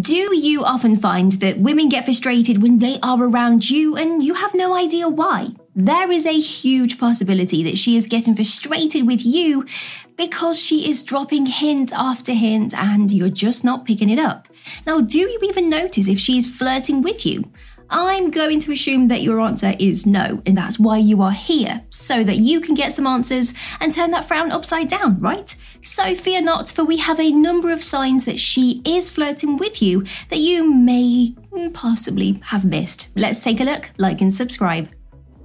Do you often find that women get frustrated when they are around you and you have no idea why? There is a huge possibility that she is getting frustrated with you because she is dropping hint after hint and you're just not picking it up. Now, do you even notice if she's flirting with you? I'm going to assume that your answer is no, and that's why you are here, so that you can get some answers and turn that frown upside down, right? So fear not, for we have a number of signs that she is flirting with you that you may possibly have missed. Let's take a look, like and subscribe.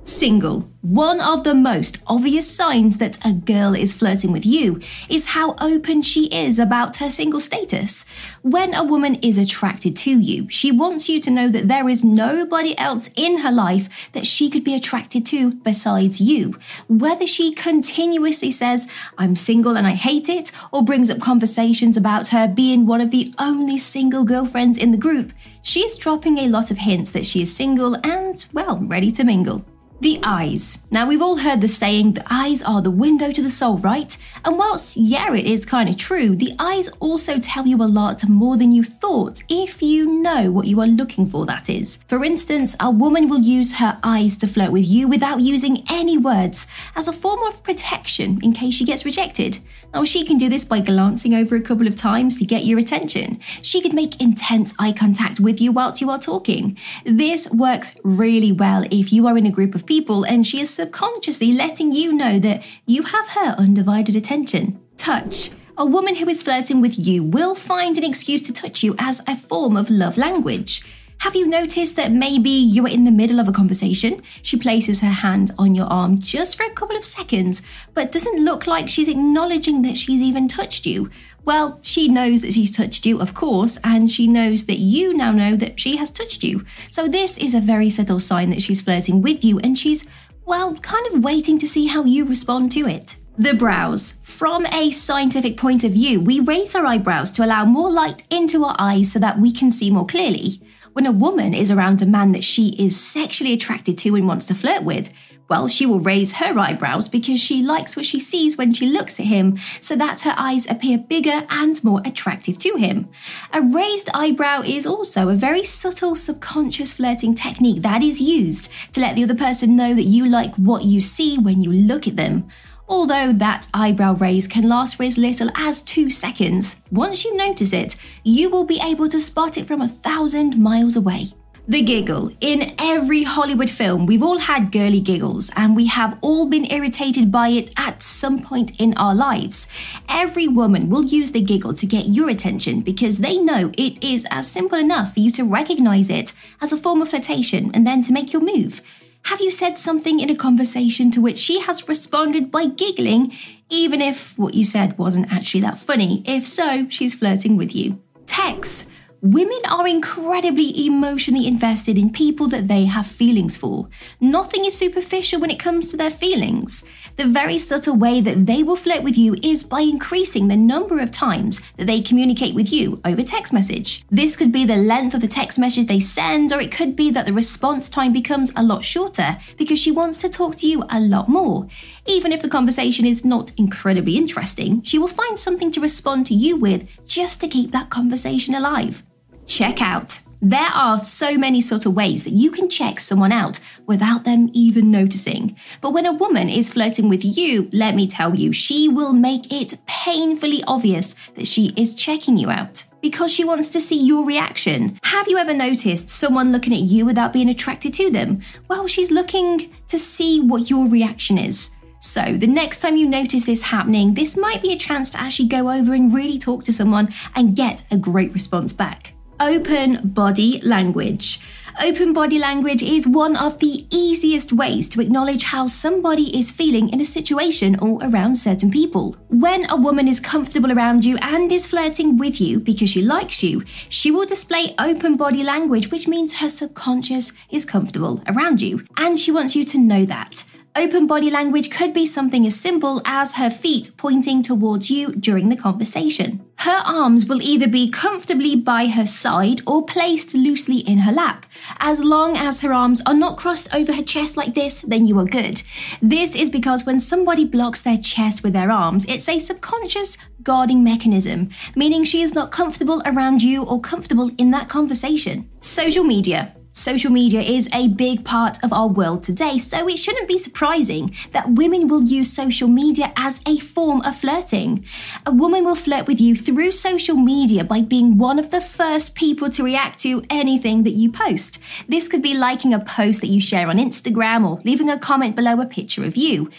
Single. One of the most obvious signs that a girl is flirting with you is how open she is about her single status. When a woman is attracted to you, she wants you to know that there is nobody else in her life that she could be attracted to besides you. Whether she continuously says, I'm single and I hate it, or brings up conversations about her being one of the only single girlfriends in the group, she is dropping a lot of hints that she is single and, well, ready to mingle. The eyes. Now, we've all heard the saying, the eyes are the window to the soul, right? And whilst, yeah, it is kind of true, the eyes also tell you a lot more than you thought if you know what you are looking for, that is. For instance, a woman will use her eyes to flirt with you without using any words as a form of protection in case she gets rejected. Now, she can do this by glancing over a couple of times to get your attention. She could make intense eye contact with you whilst you are talking. This works really well if you are in a group of people and she is subconsciously letting you know that you have her undivided attention. Touch. A woman who is flirting with you will find an excuse to touch you as a form of love language. Have you noticed that maybe you are in the middle of a conversation? She places her hand on your arm just for a couple of seconds, but doesn't look like she's acknowledging that she's even touched you. Well, she knows that she's touched you, of course, and she knows that you now know that she has touched you. So, this is a very subtle sign that she's flirting with you and she's, well, kind of waiting to see how you respond to it. The brows. From a scientific point of view, we raise our eyebrows to allow more light into our eyes so that we can see more clearly. When a woman is around a man that she is sexually attracted to and wants to flirt with, well, she will raise her eyebrows because she likes what she sees when she looks at him, so that her eyes appear bigger and more attractive to him. A raised eyebrow is also a very subtle subconscious flirting technique that is used to let the other person know that you like what you see when you look at them. Although that eyebrow raise can last for as little as two seconds, once you notice it, you will be able to spot it from a thousand miles away. The giggle. In every Hollywood film, we've all had girly giggles, and we have all been irritated by it at some point in our lives. Every woman will use the giggle to get your attention because they know it is as simple enough for you to recognize it as a form of flirtation and then to make your move. Have you said something in a conversation to which she has responded by giggling, even if what you said wasn't actually that funny? If so, she's flirting with you. Text. Women are incredibly emotionally invested in people that they have feelings for. Nothing is superficial when it comes to their feelings. The very subtle way that they will flirt with you is by increasing the number of times that they communicate with you over text message. This could be the length of the text message they send, or it could be that the response time becomes a lot shorter because she wants to talk to you a lot more. Even if the conversation is not incredibly interesting, she will find something to respond to you with just to keep that conversation alive. Check out. There are so many sort of ways that you can check someone out without them even noticing. But when a woman is flirting with you, let me tell you, she will make it painfully obvious that she is checking you out because she wants to see your reaction. Have you ever noticed someone looking at you without being attracted to them? Well, she's looking to see what your reaction is. So, the next time you notice this happening, this might be a chance to actually go over and really talk to someone and get a great response back. Open body language. Open body language is one of the easiest ways to acknowledge how somebody is feeling in a situation or around certain people. When a woman is comfortable around you and is flirting with you because she likes you, she will display open body language, which means her subconscious is comfortable around you. And she wants you to know that. Open body language could be something as simple as her feet pointing towards you during the conversation. Her arms will either be comfortably by her side or placed loosely in her lap. As long as her arms are not crossed over her chest like this, then you are good. This is because when somebody blocks their chest with their arms, it's a subconscious guarding mechanism, meaning she is not comfortable around you or comfortable in that conversation. Social media. Social media is a big part of our world today, so it shouldn't be surprising that women will use social media as a form of flirting. A woman will flirt with you through social media by being one of the first people to react to anything that you post. This could be liking a post that you share on Instagram or leaving a comment below a picture of you.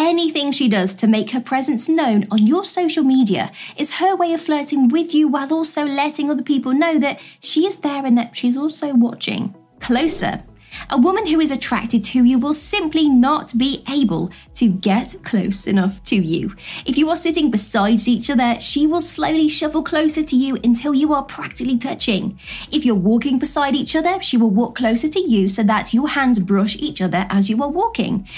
Anything she does to make her presence known on your social media is her way of flirting with you while also letting other people know that she is there and that she's also watching closer. A woman who is attracted to you will simply not be able to get close enough to you. If you are sitting beside each other, she will slowly shuffle closer to you until you are practically touching. If you're walking beside each other, she will walk closer to you so that your hands brush each other as you are walking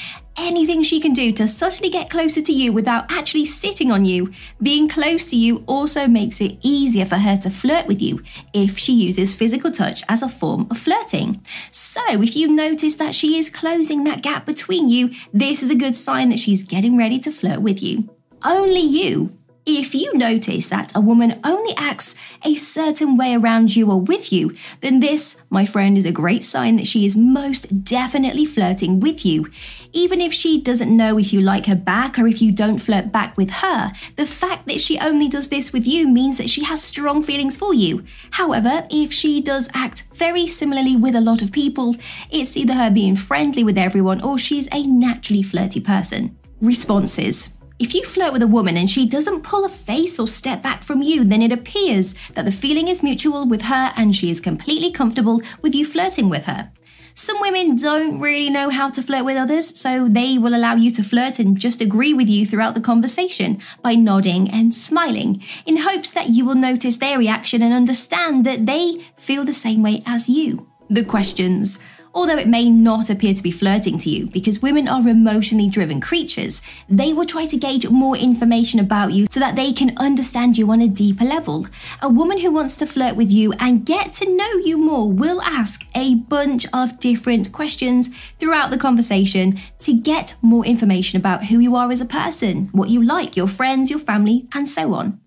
anything she can do to subtly get closer to you without actually sitting on you. Being close to you also makes it easier for her to flirt with you if she uses physical touch as a form of flirting. So, if you notice that she is closing that gap between you, this is a good sign that she's getting ready to flirt with you. Only you if you notice that a woman only acts a certain way around you or with you, then this, my friend, is a great sign that she is most definitely flirting with you. Even if she doesn't know if you like her back or if you don't flirt back with her, the fact that she only does this with you means that she has strong feelings for you. However, if she does act very similarly with a lot of people, it's either her being friendly with everyone or she's a naturally flirty person. Responses. If you flirt with a woman and she doesn't pull a face or step back from you, then it appears that the feeling is mutual with her and she is completely comfortable with you flirting with her. Some women don't really know how to flirt with others, so they will allow you to flirt and just agree with you throughout the conversation by nodding and smiling, in hopes that you will notice their reaction and understand that they feel the same way as you. The questions Although it may not appear to be flirting to you, because women are emotionally driven creatures, they will try to gauge more information about you so that they can understand you on a deeper level. A woman who wants to flirt with you and get to know you more will ask a bunch of different questions throughout the conversation to get more information about who you are as a person, what you like, your friends, your family, and so on.